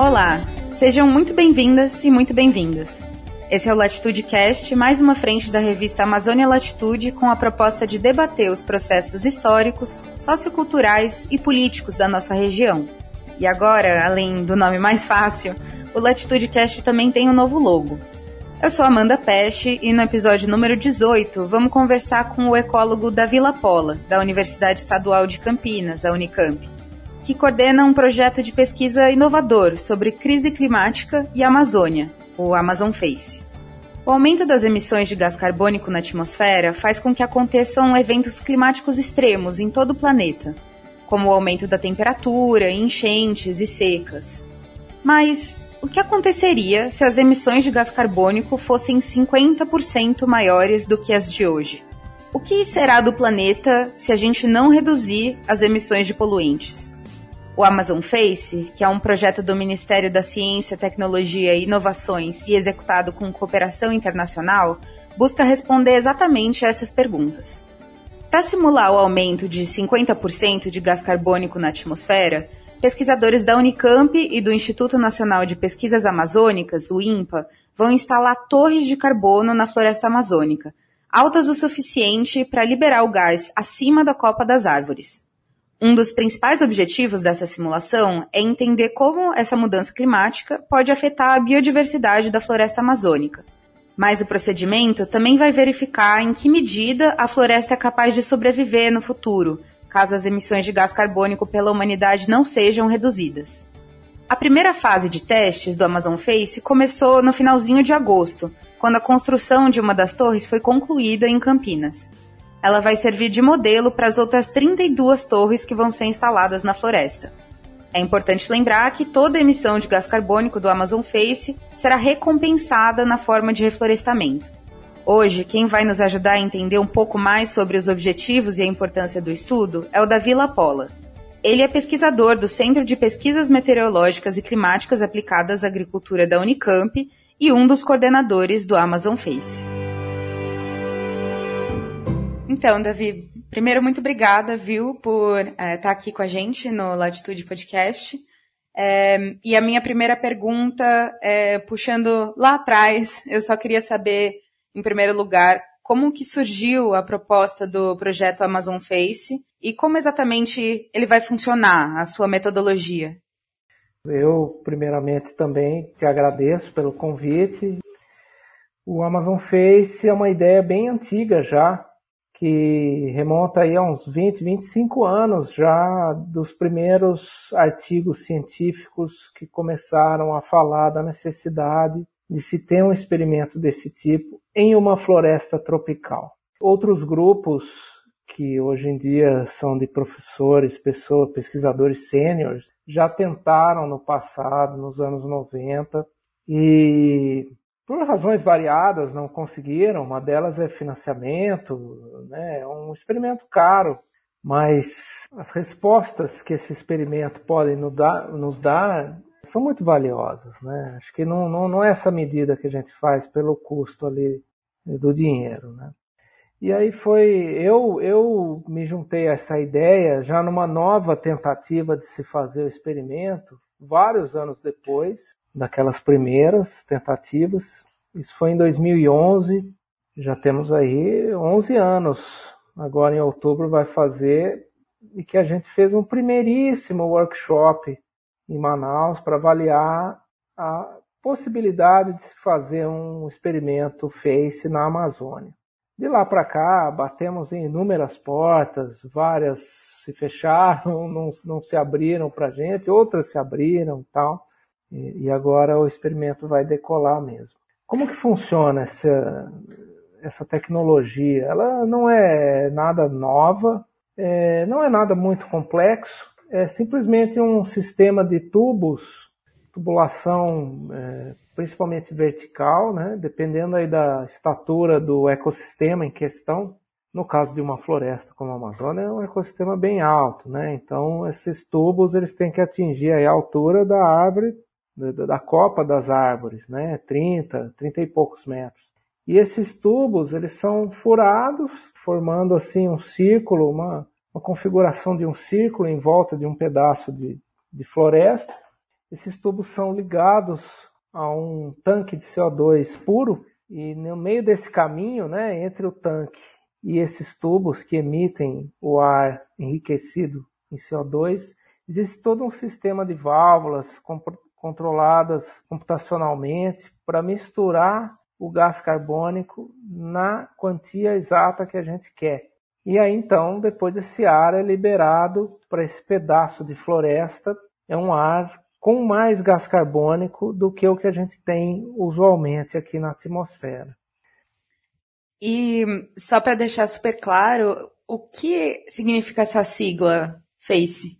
Olá, sejam muito bem-vindas e muito bem-vindos. Esse é o Latitude Cast, mais uma frente da revista Amazônia Latitude, com a proposta de debater os processos históricos, socioculturais e políticos da nossa região. E agora, além do nome mais fácil, o Latitude Cast também tem um novo logo. Eu sou Amanda Peste e no episódio número 18 vamos conversar com o ecólogo Davi Lapola, da Universidade Estadual de Campinas, a Unicamp, que coordena um projeto de pesquisa inovador sobre crise climática e Amazônia, o Amazon Face. O aumento das emissões de gás carbônico na atmosfera faz com que aconteçam eventos climáticos extremos em todo o planeta, como o aumento da temperatura, enchentes e secas. Mas o que aconteceria se as emissões de gás carbônico fossem 50% maiores do que as de hoje? O que será do planeta se a gente não reduzir as emissões de poluentes? O Amazon Face, que é um projeto do Ministério da Ciência, Tecnologia e Inovações e executado com cooperação internacional, busca responder exatamente a essas perguntas. Para simular o aumento de 50% de gás carbônico na atmosfera, pesquisadores da Unicamp e do Instituto Nacional de Pesquisas Amazônicas, o INPA, vão instalar torres de carbono na floresta amazônica, altas o suficiente para liberar o gás acima da copa das árvores. Um dos principais objetivos dessa simulação é entender como essa mudança climática pode afetar a biodiversidade da floresta amazônica. Mas o procedimento também vai verificar em que medida a floresta é capaz de sobreviver no futuro, caso as emissões de gás carbônico pela humanidade não sejam reduzidas. A primeira fase de testes do Amazon Face começou no finalzinho de agosto, quando a construção de uma das torres foi concluída em Campinas. Ela vai servir de modelo para as outras 32 torres que vão ser instaladas na floresta. É importante lembrar que toda emissão de gás carbônico do Amazon Face será recompensada na forma de reflorestamento. Hoje, quem vai nos ajudar a entender um pouco mais sobre os objetivos e a importância do estudo é o Davi Lapola. Ele é pesquisador do Centro de Pesquisas Meteorológicas e Climáticas Aplicadas à Agricultura da Unicamp e um dos coordenadores do Amazon Face. Então, Davi, primeiro, muito obrigada, viu, por estar é, tá aqui com a gente no Latitude Podcast. É, e a minha primeira pergunta, é, puxando lá atrás, eu só queria saber em primeiro lugar, como que surgiu a proposta do projeto Amazon Face e como exatamente ele vai funcionar, a sua metodologia? Eu, primeiramente, também te agradeço pelo convite. O Amazon Face é uma ideia bem antiga já, que remonta aí a uns 20, 25 anos já dos primeiros artigos científicos que começaram a falar da necessidade de se ter um experimento desse tipo em uma floresta tropical. Outros grupos que hoje em dia são de professores, pessoas, pesquisadores sêniores, já tentaram no passado, nos anos 90, e por razões variadas não conseguiram. Uma delas é financiamento, né? é um experimento caro, mas as respostas que esse experimento pode nos dar, nos dar são muito valiosas, né? Acho que não, não, não é essa medida que a gente faz pelo custo ali do dinheiro, né? E aí foi, eu, eu me juntei a essa ideia já numa nova tentativa de se fazer o experimento, vários anos depois daquelas primeiras tentativas. Isso foi em 2011, já temos aí 11 anos. Agora em outubro vai fazer e que a gente fez um primeiríssimo workshop em Manaus para avaliar a possibilidade de se fazer um experimento FACE na Amazônia. De lá para cá, batemos em inúmeras portas, várias se fecharam, não, não se abriram para a gente, outras se abriram tal, e, agora o experimento vai decolar mesmo. Como que funciona essa, essa tecnologia? Ela não é nada nova, é, não é nada muito complexo, é simplesmente um sistema de tubos, tubulação é, principalmente vertical, né, dependendo aí da estatura do ecossistema em questão. No caso de uma floresta como a Amazônia, é um ecossistema bem alto, né? Então esses tubos eles têm que atingir a altura da árvore, da, da copa das árvores, né? 30, 30 e poucos metros. E esses tubos eles são furados, formando assim um círculo, uma, uma configuração de um círculo em volta de um pedaço de, de floresta. Esses tubos são ligados a um tanque de CO2 puro e no meio desse caminho, né, entre o tanque e esses tubos que emitem o ar enriquecido em CO2, existe todo um sistema de válvulas controladas computacionalmente para misturar o gás carbônico na quantia exata que a gente quer. E aí então, depois esse ar é liberado para esse pedaço de floresta, é um ar com mais gás carbônico do que o que a gente tem usualmente aqui na atmosfera. E só para deixar super claro, o que significa essa sigla FACE?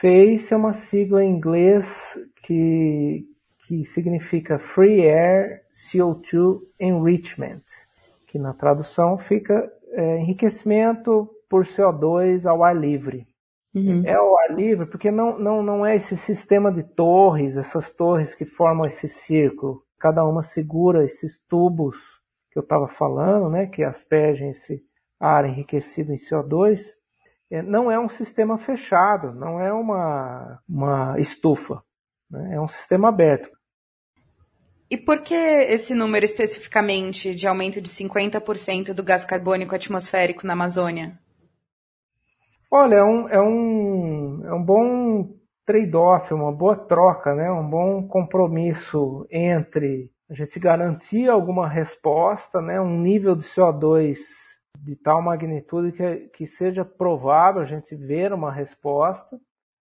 FACE é uma sigla em inglês que, que significa Free Air CO2 Enrichment, que na tradução fica é, enriquecimento por CO2 ao ar livre. Uhum. É ao ar livre porque não, não, não é esse sistema de torres, essas torres que formam esse círculo. Cada uma segura esses tubos que eu estava falando, né, que aspergem esse ar enriquecido em CO2. É, não é um sistema fechado, não é uma, uma estufa. Né, é um sistema aberto. E por que esse número especificamente de aumento de 50% do gás carbônico atmosférico na Amazônia? Olha, é um, é um, é um bom trade-off, uma boa troca, né? um bom compromisso entre a gente garantir alguma resposta, né? um nível de CO2 de tal magnitude que, que seja provável a gente ver uma resposta,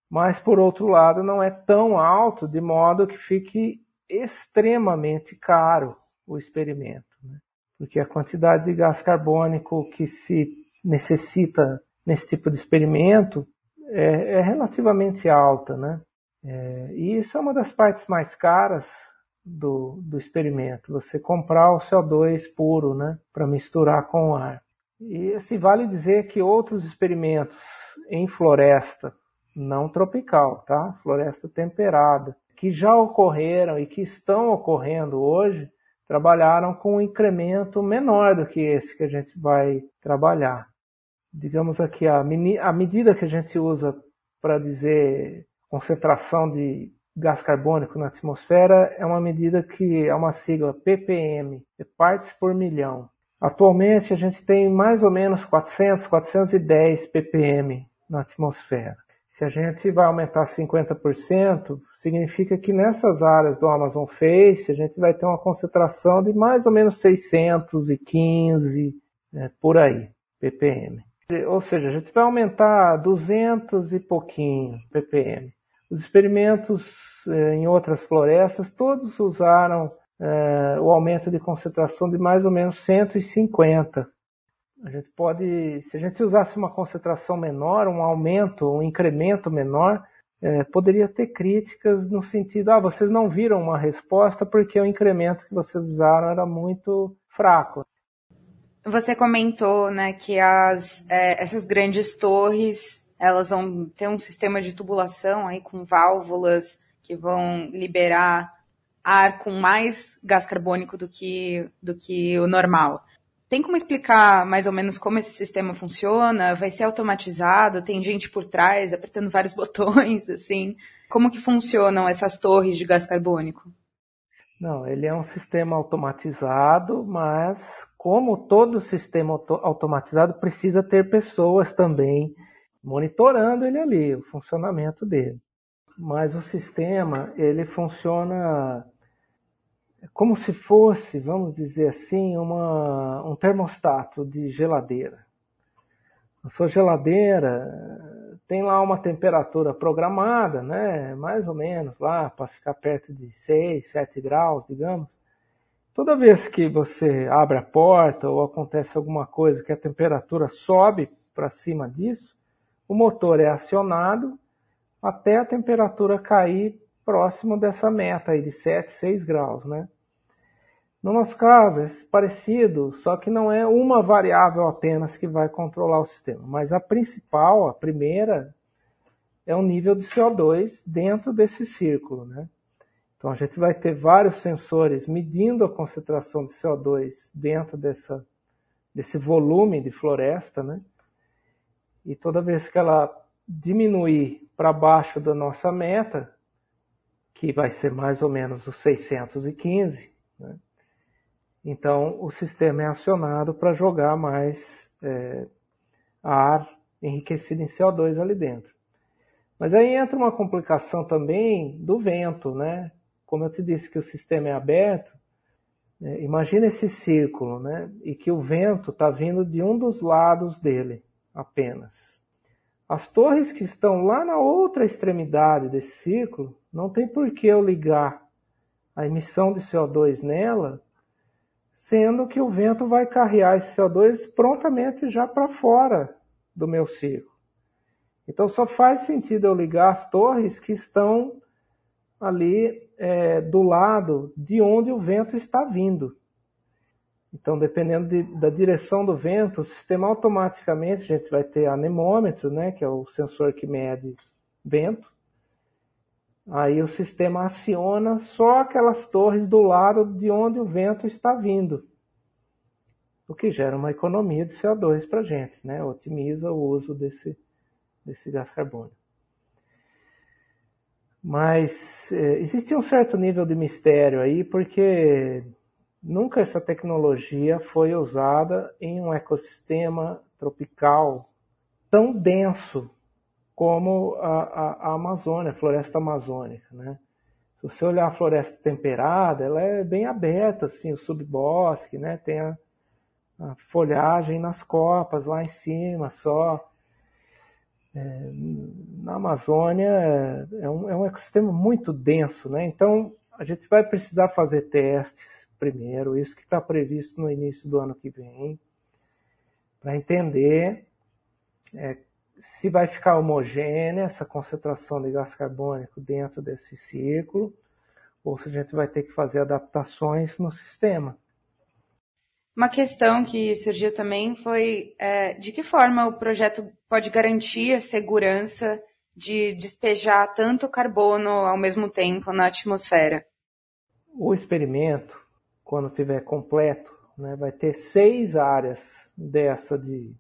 mas por outro lado não é tão alto de modo que fique extremamente caro o experimento, né? porque a quantidade de gás carbônico que se necessita nesse tipo de experimento é, é relativamente alta, né? É, e isso é uma das partes mais caras do, do experimento, você comprar o CO2 puro, né, para misturar com o ar. E assim, vale dizer que outros experimentos em floresta não tropical, tá? Floresta temperada, que já ocorreram e que estão ocorrendo hoje, trabalharam com um incremento menor do que esse que a gente vai trabalhar digamos aqui, a, a medida que a gente usa para dizer concentração de gás carbônico na atmosfera é uma medida que é uma sigla ppm, é partes por milhão. Atualmente a gente tem mais ou menos 400, 410 ppm na atmosfera. Se a gente vai aumentar 50%, significa que nessas áreas do Amazon Face a gente vai ter uma concentração de mais ou menos 615 né, por aí, ppm. Ou seja, a gente vai aumentar 200 e pouquinho ppm. Os experimentos eh, em outras florestas todos usaram eh, o aumento de concentração de mais ou menos 150. A gente pode, se a gente usasse uma concentração menor, um aumento, um incremento menor, eh, poderia ter críticas no sentido, ah, vocês não viram uma resposta porque o incremento que vocês usaram era muito fraco. Você comentou, né, que as, é, essas grandes torres, elas vão ter um sistema de tubulação aí com válvulas que vão liberar ar com mais gás carbônico do que, do que o normal. Tem como explicar mais ou menos como esse sistema funciona? Vai ser automatizado? Tem gente por trás apertando vários botões, assim? Como que funcionam essas torres de gás carbônico? Não, ele é um sistema automatizado, mas como todo sistema auto automatizado precisa ter pessoas também monitorando ele ali, o funcionamento dele. Mas o sistema, ele funciona como se fosse, vamos dizer assim, uma, um termostato de geladeira. A sua geladeira tem lá uma temperatura programada, né? Mais ou menos lá para ficar perto de 6, 7 graus, digamos. Toda vez que você abre a porta ou acontece alguma coisa que a temperatura sobe para cima disso, o motor é acionado até a temperatura cair próximo dessa meta aí de 7, 6 graus, né? No nosso caso, é parecido, só que não é uma variável apenas que vai controlar o sistema, mas a principal, a primeira, é o nível de CO2 dentro desse círculo. Né? Então a gente vai ter vários sensores medindo a concentração de CO2 dentro dessa, desse volume de floresta, né? e toda vez que ela diminuir para baixo da nossa meta, que vai ser mais ou menos os 615. Né? Então, o sistema é acionado para jogar mais é, ar enriquecido em CO2 ali dentro. Mas aí entra uma complicação também do vento, né? Como eu te disse que o sistema é aberto, é, imagina esse círculo, né? E que o vento está vindo de um dos lados dele apenas. As torres que estão lá na outra extremidade desse círculo, não tem por que eu ligar a emissão de CO2 nela, sendo que o vento vai carregar esse CO2 prontamente já para fora do meu círculo. Então só faz sentido eu ligar as torres que estão ali é, do lado de onde o vento está vindo. Então, dependendo de, da direção do vento, o sistema automaticamente, a gente vai ter anemômetro, né, que é o sensor que mede vento. Aí o sistema aciona só aquelas torres do lado de onde o vento está vindo. O que gera uma economia de CO2 para a gente, né? otimiza o uso desse, desse gás carbônico. Mas é, existe um certo nível de mistério aí, porque nunca essa tecnologia foi usada em um ecossistema tropical tão denso como a, a, a Amazônia, a floresta amazônica, né? Se você olhar a floresta temperada, ela é bem aberta, assim, o subbosque, né? Tem a, a folhagem nas copas lá em cima só. É, na Amazônia é um, é um ecossistema muito denso, né? Então a gente vai precisar fazer testes primeiro, isso que está previsto no início do ano que vem, para entender é, se vai ficar homogênea essa concentração de gás carbônico dentro desse círculo, ou se a gente vai ter que fazer adaptações no sistema. Uma questão que surgiu também foi é, de que forma o projeto pode garantir a segurança de despejar tanto carbono ao mesmo tempo na atmosfera? O experimento, quando estiver completo, né, vai ter seis áreas dessa de,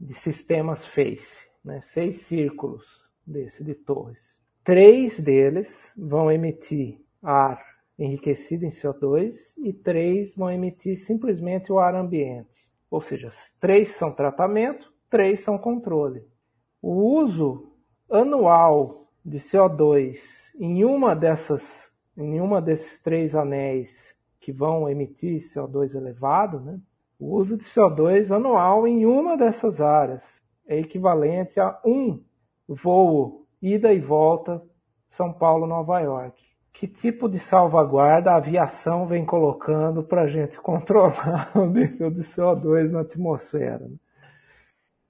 de sistemas FACE, né, seis círculos desse de torres. Três deles vão emitir ar enriquecido em CO2 e três vão emitir simplesmente o ar ambiente. Ou seja, três são tratamento, três são controle. O uso anual de CO2 em uma dessas, em uma desses três anéis que vão emitir CO2 elevado, né? o uso de CO2 anual em uma dessas áreas é equivalente a um voo ida e volta São Paulo-Nova York que tipo de salvaguarda a aviação vem colocando para a gente controlar o nível de CO2 na atmosfera.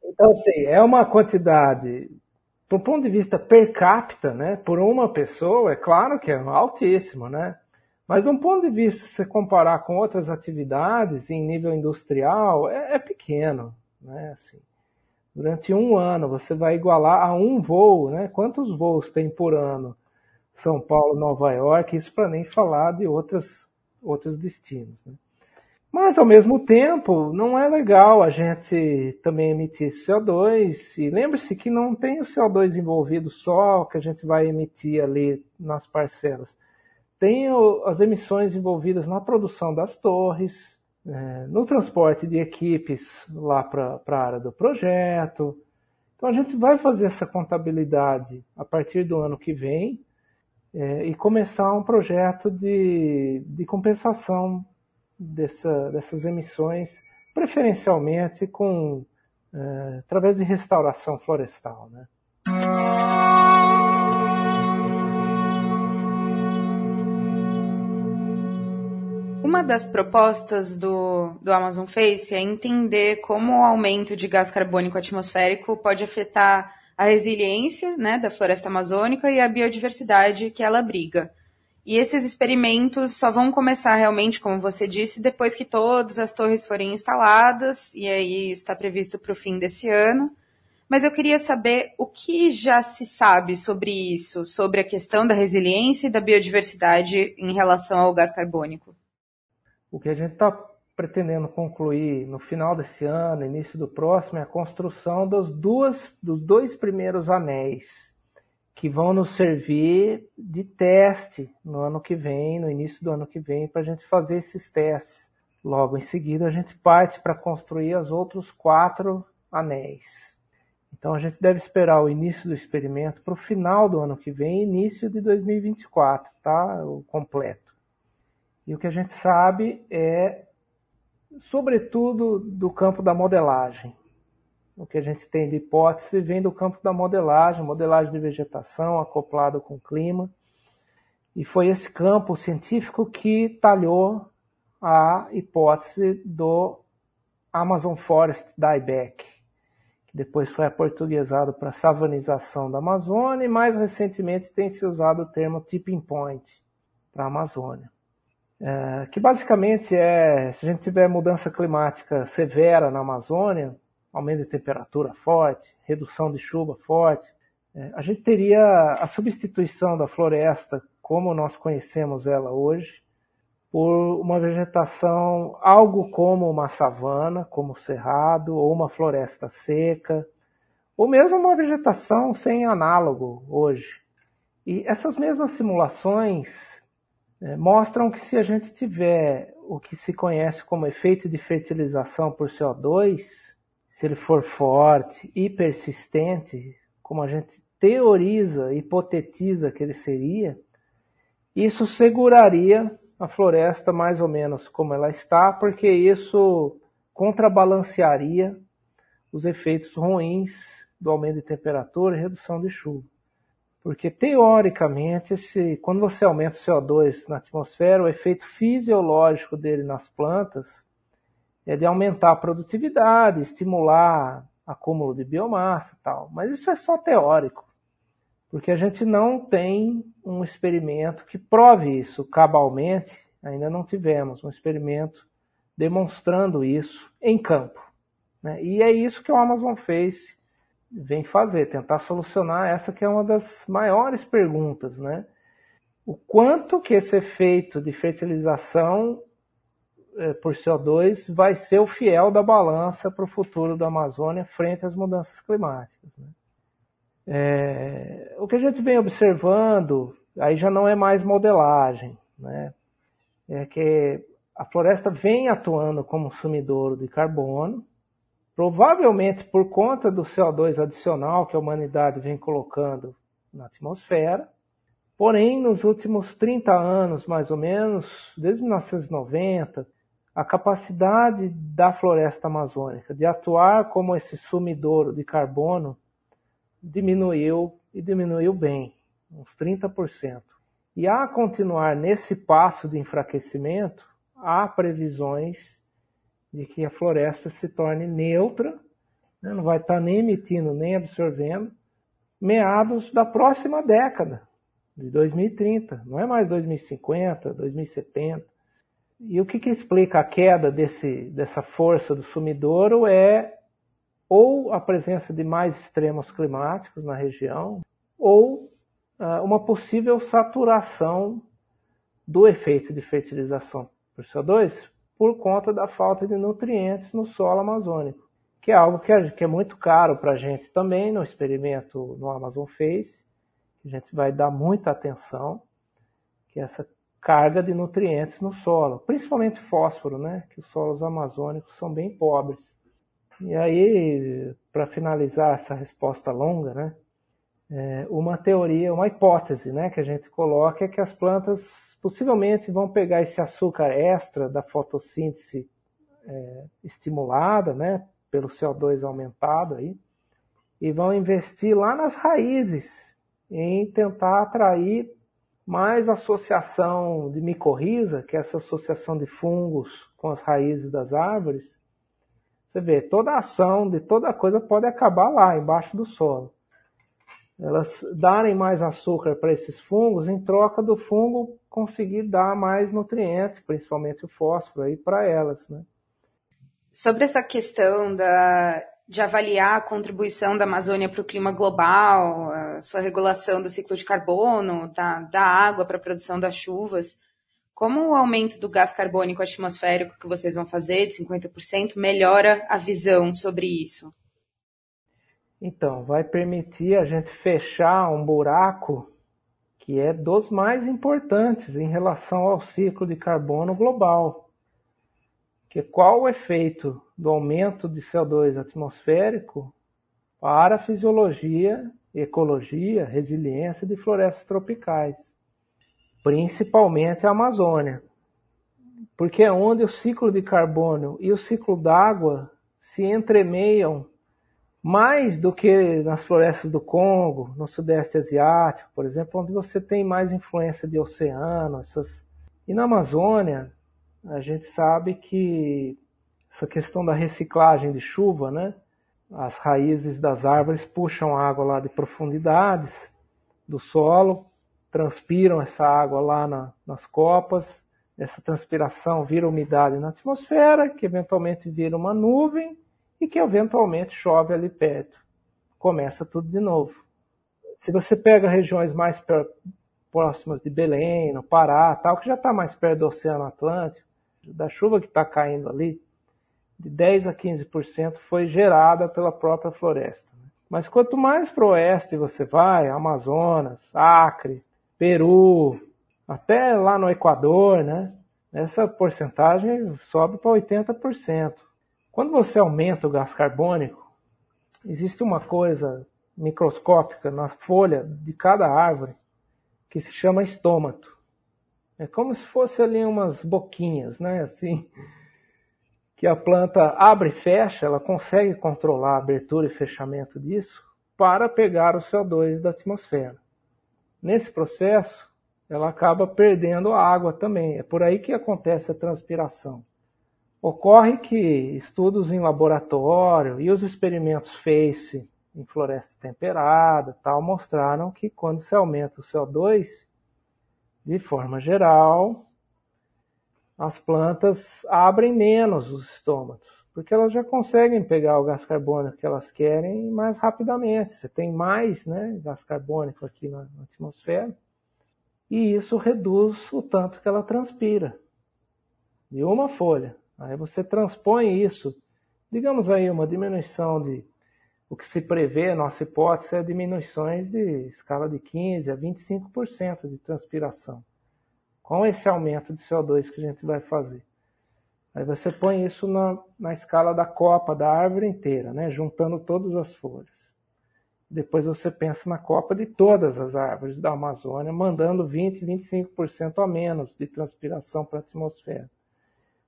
Então, assim, é uma quantidade, do ponto de vista per capita, né, por uma pessoa, é claro que é altíssimo, né? Mas, de um ponto de vista, se comparar com outras atividades em nível industrial, é, é pequeno, né? Assim, durante um ano, você vai igualar a um voo, né? Quantos voos tem por ano? São Paulo, Nova York, isso para nem falar de outras, outros destinos. Né? Mas, ao mesmo tempo, não é legal a gente também emitir CO2. E lembre-se que não tem o CO2 envolvido só que a gente vai emitir ali nas parcelas. Tem as emissões envolvidas na produção das torres, é, no transporte de equipes lá para a área do projeto. Então, a gente vai fazer essa contabilidade a partir do ano que vem é, e começar um projeto de, de compensação dessa, dessas emissões, preferencialmente com é, através de restauração florestal. Né? Uma das propostas do, do Amazon Face é entender como o aumento de gás carbônico atmosférico pode afetar a resiliência né, da floresta amazônica e a biodiversidade que ela abriga. E esses experimentos só vão começar realmente, como você disse, depois que todas as torres forem instaladas, e aí está previsto para o fim desse ano. Mas eu queria saber o que já se sabe sobre isso, sobre a questão da resiliência e da biodiversidade em relação ao gás carbônico. O que a gente está pretendendo concluir no final desse ano, início do próximo, é a construção das duas, dos dois primeiros anéis, que vão nos servir de teste no ano que vem, no início do ano que vem, para a gente fazer esses testes. Logo em seguida, a gente parte para construir os outros quatro anéis. Então, a gente deve esperar o início do experimento para o final do ano que vem, início de 2024, tá? O completo. E o que a gente sabe é, sobretudo, do campo da modelagem o que a gente tem de hipótese vem do campo da modelagem, modelagem de vegetação acoplado com o clima. E foi esse campo científico que talhou a hipótese do Amazon Forest Dieback, que depois foi aportuguesado para savanização da Amazônia e mais recentemente tem se usado o termo tipping point para a Amazônia. É, que basicamente é, se a gente tiver mudança climática severa na Amazônia, aumento de temperatura forte, redução de chuva forte, é, a gente teria a substituição da floresta como nós conhecemos ela hoje por uma vegetação algo como uma savana, como o cerrado, ou uma floresta seca, ou mesmo uma vegetação sem análogo hoje. E essas mesmas simulações mostram que se a gente tiver o que se conhece como efeito de fertilização por CO2, se ele for forte e persistente, como a gente teoriza, hipotetiza que ele seria, isso seguraria a floresta mais ou menos como ela está, porque isso contrabalancearia os efeitos ruins do aumento de temperatura e redução de chuva. Porque, teoricamente, quando você aumenta o CO2 na atmosfera, o efeito fisiológico dele nas plantas é de aumentar a produtividade, estimular acúmulo de biomassa tal. Mas isso é só teórico, porque a gente não tem um experimento que prove isso cabalmente, ainda não tivemos um experimento demonstrando isso em campo. Né? E é isso que o Amazon fez, vem fazer, tentar solucionar essa que é uma das maiores perguntas, né? O quanto que esse efeito de fertilização é, por CO2 vai ser o fiel da balança para o futuro da Amazônia frente às mudanças climáticas. Né? É, o que a gente vem observando, aí já não é mais modelagem, né? é que a floresta vem atuando como sumidouro de carbono, provavelmente por conta do CO2 adicional que a humanidade vem colocando na atmosfera, Porém, nos últimos 30 anos, mais ou menos, desde 1990, a capacidade da floresta amazônica de atuar como esse sumidouro de carbono diminuiu e diminuiu bem, uns 30%. E a continuar nesse passo de enfraquecimento, há previsões de que a floresta se torne neutra, né, não vai estar nem emitindo nem absorvendo, meados da próxima década, de 2030, não é mais 2050, 2070. E o que, que explica a queda desse, dessa força do sumidouro é ou a presença de mais extremos climáticos na região, ou uh, uma possível saturação do efeito de fertilização por CO2 por conta da falta de nutrientes no solo amazônico, que é algo que é, que é muito caro para a gente também no experimento no Amazon Face. A gente vai dar muita atenção, que essa carga de nutrientes no solo, principalmente fósforo, né? Que os solos amazônicos são bem pobres. E aí, para finalizar essa resposta longa, né? É, uma teoria, uma hipótese, né? Que a gente coloca é que as plantas possivelmente vão pegar esse açúcar extra da fotossíntese é, estimulada, né? Pelo CO2 aumentado aí, e vão investir lá nas raízes em tentar atrair mais associação de micorriza, que é essa associação de fungos com as raízes das árvores, você vê, toda a ação de toda coisa pode acabar lá, embaixo do solo. Elas darem mais açúcar para esses fungos, em troca do fungo conseguir dar mais nutrientes, principalmente o fósforo, aí para elas. Né? Sobre essa questão da de avaliar a contribuição da Amazônia para o clima global, a sua regulação do ciclo de carbono, da, da água para a produção das chuvas. Como o aumento do gás carbônico atmosférico que vocês vão fazer, de 50%, melhora a visão sobre isso? Então, vai permitir a gente fechar um buraco que é dos mais importantes em relação ao ciclo de carbono global. Que qual o efeito do aumento de CO2 atmosférico para a fisiologia, ecologia, resiliência de florestas tropicais, principalmente a Amazônia, porque é onde o ciclo de carbono e o ciclo d'água se entremeiam mais do que nas florestas do Congo, no Sudeste Asiático, por exemplo, onde você tem mais influência de oceano, essas... e na Amazônia a gente sabe que essa questão da reciclagem de chuva, né? As raízes das árvores puxam água lá de profundidades do solo, transpiram essa água lá na, nas copas, essa transpiração vira umidade na atmosfera, que eventualmente vira uma nuvem e que eventualmente chove ali perto. Começa tudo de novo. Se você pega regiões mais próximas de Belém, no Pará, tal, que já está mais perto do Oceano Atlântico, da chuva que está caindo ali, de 10 a 15% foi gerada pela própria floresta. Né? Mas quanto mais para o oeste você vai, Amazonas, Acre, Peru, até lá no Equador, né? Essa porcentagem sobe para 80%. Quando você aumenta o gás carbônico, existe uma coisa microscópica na folha de cada árvore que se chama estômato. É como se fosse ali umas boquinhas, né? Assim, que a planta abre e fecha, ela consegue controlar a abertura e fechamento disso para pegar o CO2 da atmosfera. Nesse processo, ela acaba perdendo a água também. É por aí que acontece a transpiração. Ocorre que estudos em laboratório e os experimentos FACE em floresta temperada tal mostraram que quando se aumenta o CO2, de forma geral, as plantas abrem menos os estômatos, porque elas já conseguem pegar o gás carbônico que elas querem mais rapidamente. Você tem mais né, gás carbônico aqui na, na atmosfera, e isso reduz o tanto que ela transpira de uma folha. Aí você transpõe isso, digamos aí uma diminuição de o que se prevê, nossa hipótese é diminuições de escala de 15 a 25% de transpiração com esse aumento de CO2 que a gente vai fazer. Aí você põe isso na, na escala da copa da árvore inteira, né? juntando todas as folhas. Depois você pensa na copa de todas as árvores da Amazônia, mandando 20, 25% a menos de transpiração para a atmosfera.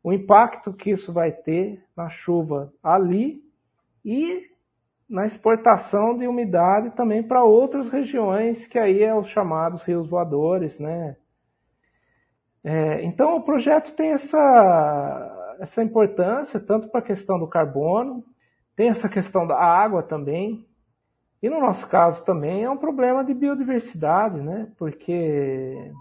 O impacto que isso vai ter na chuva ali e na exportação de umidade também para outras regiões, que aí é os chamados rios voadores, né? É, então, o projeto tem essa, essa importância, tanto para a questão do carbono, tem essa questão da água também, e no nosso caso também é um problema de biodiversidade, né? porque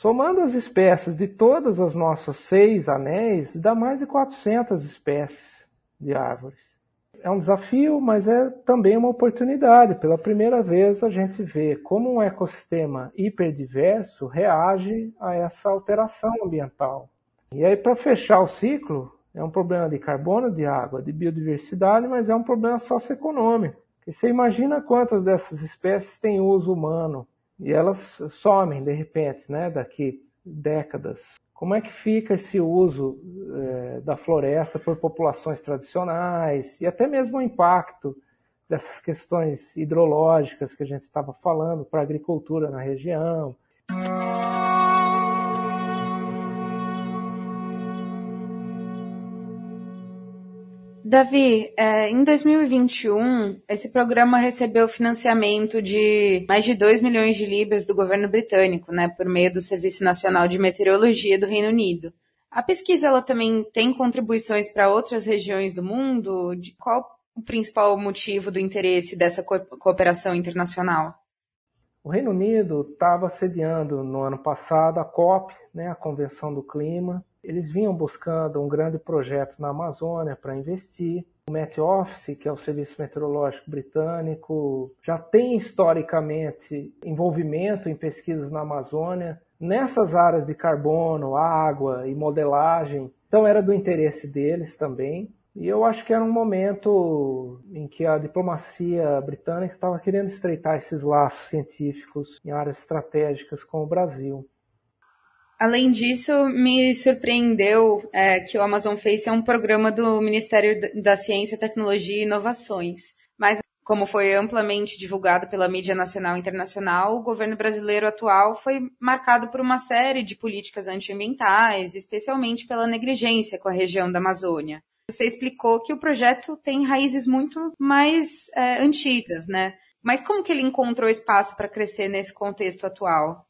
somando as espécies de todas as nossas seis anéis, dá mais de 400 espécies de árvores é um desafio, mas é também uma oportunidade. Pela primeira vez a gente vê como um ecossistema hiperdiverso reage a essa alteração ambiental. E aí, para fechar o ciclo, é um problema de carbono, de água, de biodiversidade, mas é um problema socioeconômico. E você imagina quantas dessas espécies têm uso humano e elas somem de repente, né, daqui décadas. Como é que fica esse uso é, da floresta por populações tradicionais e até mesmo o impacto dessas questões hidrológicas que a gente estava falando para a agricultura na região? Davi, é, em 2021, esse programa recebeu financiamento de mais de 2 milhões de libras do governo britânico, né, por meio do Serviço Nacional de Meteorologia do Reino Unido. A pesquisa ela também tem contribuições para outras regiões do mundo? De qual o principal motivo do interesse dessa cooperação internacional? O Reino Unido estava sediando no ano passado a COP, né, a Convenção do Clima, eles vinham buscando um grande projeto na Amazônia para investir. O Met Office, que é o Serviço Meteorológico Britânico, já tem historicamente envolvimento em pesquisas na Amazônia, nessas áreas de carbono, água e modelagem. Então era do interesse deles também. E eu acho que era um momento em que a diplomacia britânica estava querendo estreitar esses laços científicos em áreas estratégicas com o Brasil. Além disso, me surpreendeu é, que o Amazon Face é um programa do Ministério da Ciência, Tecnologia e Inovações. Mas, como foi amplamente divulgado pela mídia nacional e internacional, o governo brasileiro atual foi marcado por uma série de políticas antiambientais, especialmente pela negligência com a região da Amazônia. Você explicou que o projeto tem raízes muito mais é, antigas, né? Mas como que ele encontrou espaço para crescer nesse contexto atual?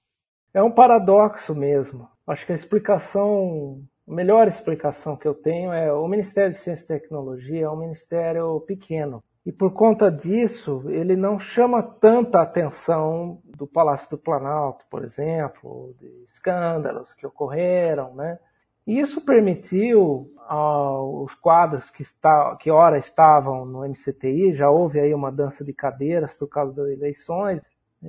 É um paradoxo mesmo. Acho que a explicação, a melhor explicação que eu tenho é o Ministério de Ciência e Tecnologia é um ministério pequeno. E por conta disso, ele não chama tanta atenção do Palácio do Planalto, por exemplo, de escândalos que ocorreram, né? E isso permitiu aos quadros que, está, que ora estavam no MCTI, já houve aí uma dança de cadeiras por causa das eleições,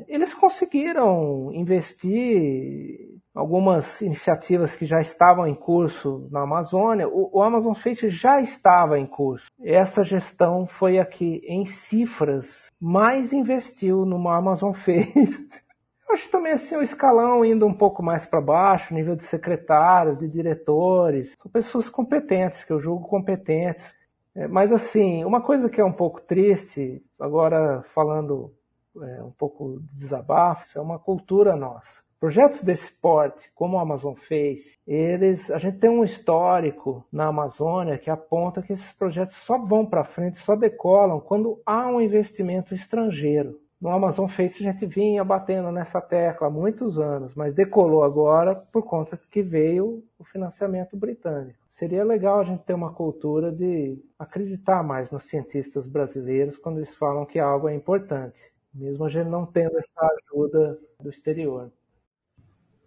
eles conseguiram investir algumas iniciativas que já estavam em curso na Amazônia. O, o Amazon Face já estava em curso. Essa gestão foi a que, em cifras, mais investiu no Amazon Face acho também assim o escalão indo um pouco mais para baixo, nível de secretários, de diretores, são pessoas competentes, que eu julgo competentes. É, mas assim, uma coisa que é um pouco triste, agora falando é, um pouco de desabafo, é uma cultura nossa. Projetos desse porte, como o Amazon fez, eles, a gente tem um histórico na Amazônia que aponta que esses projetos só vão para frente, só decolam quando há um investimento estrangeiro. No Amazon Face a gente vinha batendo nessa tecla há muitos anos, mas decolou agora por conta que veio o financiamento britânico. Seria legal a gente ter uma cultura de acreditar mais nos cientistas brasileiros quando eles falam que algo é importante, mesmo a gente não tendo essa ajuda do exterior.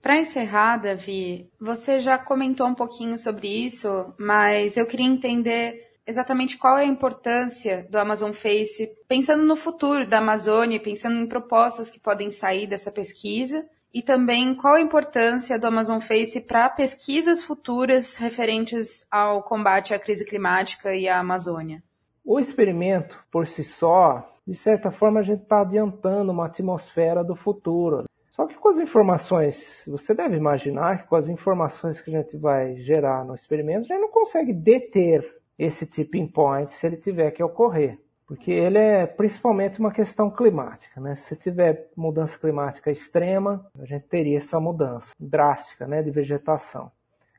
Para encerrar, Davi, você já comentou um pouquinho sobre isso, mas eu queria entender exatamente qual é a importância do Amazon Face, pensando no futuro da Amazônia, pensando em propostas que podem sair dessa pesquisa, e também qual a importância do Amazon Face para pesquisas futuras referentes ao combate à crise climática e à Amazônia. O experimento, por si só, de certa forma, a gente está adiantando uma atmosfera do futuro. Só que com as informações, você deve imaginar que com as informações que a gente vai gerar no experimento, a gente não consegue deter esse tipping point se ele tiver que ocorrer. Porque ele é principalmente uma questão climática. Né? Se tiver mudança climática extrema, a gente teria essa mudança drástica né, de vegetação.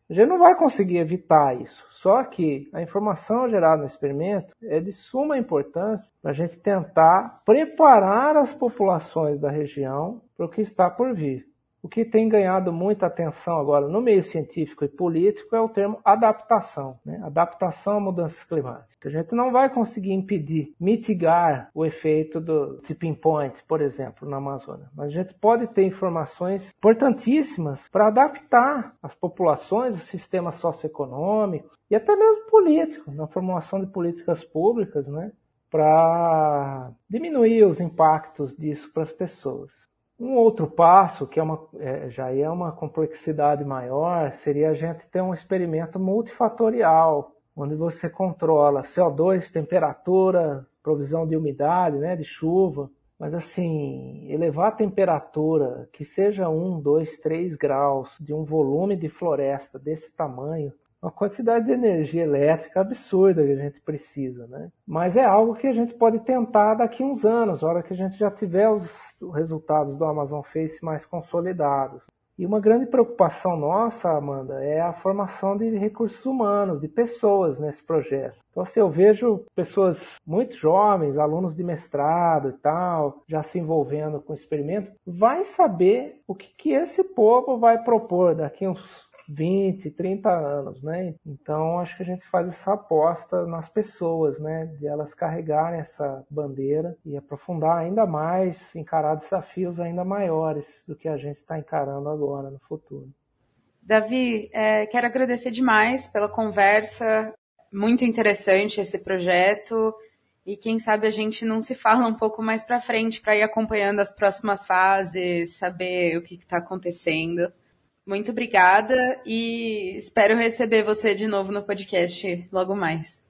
A gente não vai conseguir evitar isso. Só que a informação gerada no experimento é de suma importância para a gente tentar preparar as populações da região para o que está por vir. O que tem ganhado muita atenção agora no meio científico e político é o termo adaptação, né? adaptação a mudanças climáticas. A gente não vai conseguir impedir, mitigar o efeito do tipping point, por exemplo, na Amazônia, mas a gente pode ter informações importantíssimas para adaptar as populações, os sistemas socioeconômicos e até mesmo políticos, na formulação de políticas públicas, né? para diminuir os impactos disso para as pessoas. Um outro passo, que é uma, é, já é uma complexidade maior, seria a gente ter um experimento multifatorial, onde você controla CO2, temperatura, provisão de umidade, né, de chuva, mas assim, elevar a temperatura que seja 1, 2, 3 graus de um volume de floresta desse tamanho uma quantidade de energia elétrica absurda que a gente precisa, né? Mas é algo que a gente pode tentar daqui uns anos, a hora que a gente já tiver os resultados do Amazon Face mais consolidados. E uma grande preocupação nossa, Amanda, é a formação de recursos humanos, de pessoas nesse projeto. Então, assim, eu vejo pessoas muito jovens, alunos de mestrado e tal, já se envolvendo com o experimento, vai saber o que, que esse povo vai propor daqui uns 20, 30 anos, né? Então acho que a gente faz essa aposta nas pessoas, né? De elas carregarem essa bandeira e aprofundar ainda mais, encarar desafios ainda maiores do que a gente está encarando agora no futuro. Davi, é, quero agradecer demais pela conversa, muito interessante esse projeto. E quem sabe a gente não se fala um pouco mais para frente para ir acompanhando as próximas fases, saber o que está acontecendo. Muito obrigada e espero receber você de novo no podcast logo mais.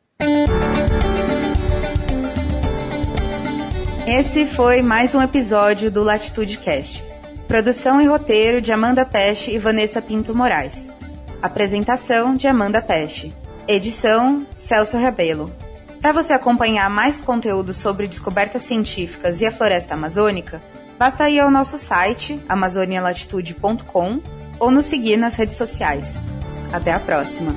Esse foi mais um episódio do Latitude Cast. Produção e roteiro de Amanda Peste e Vanessa Pinto Moraes. Apresentação de Amanda Peste. Edição Celso Rebelo. Para você acompanhar mais conteúdo sobre descobertas científicas e a floresta amazônica, basta ir ao nosso site amazonialatitude.com ou nos seguir nas redes sociais. Até a próxima!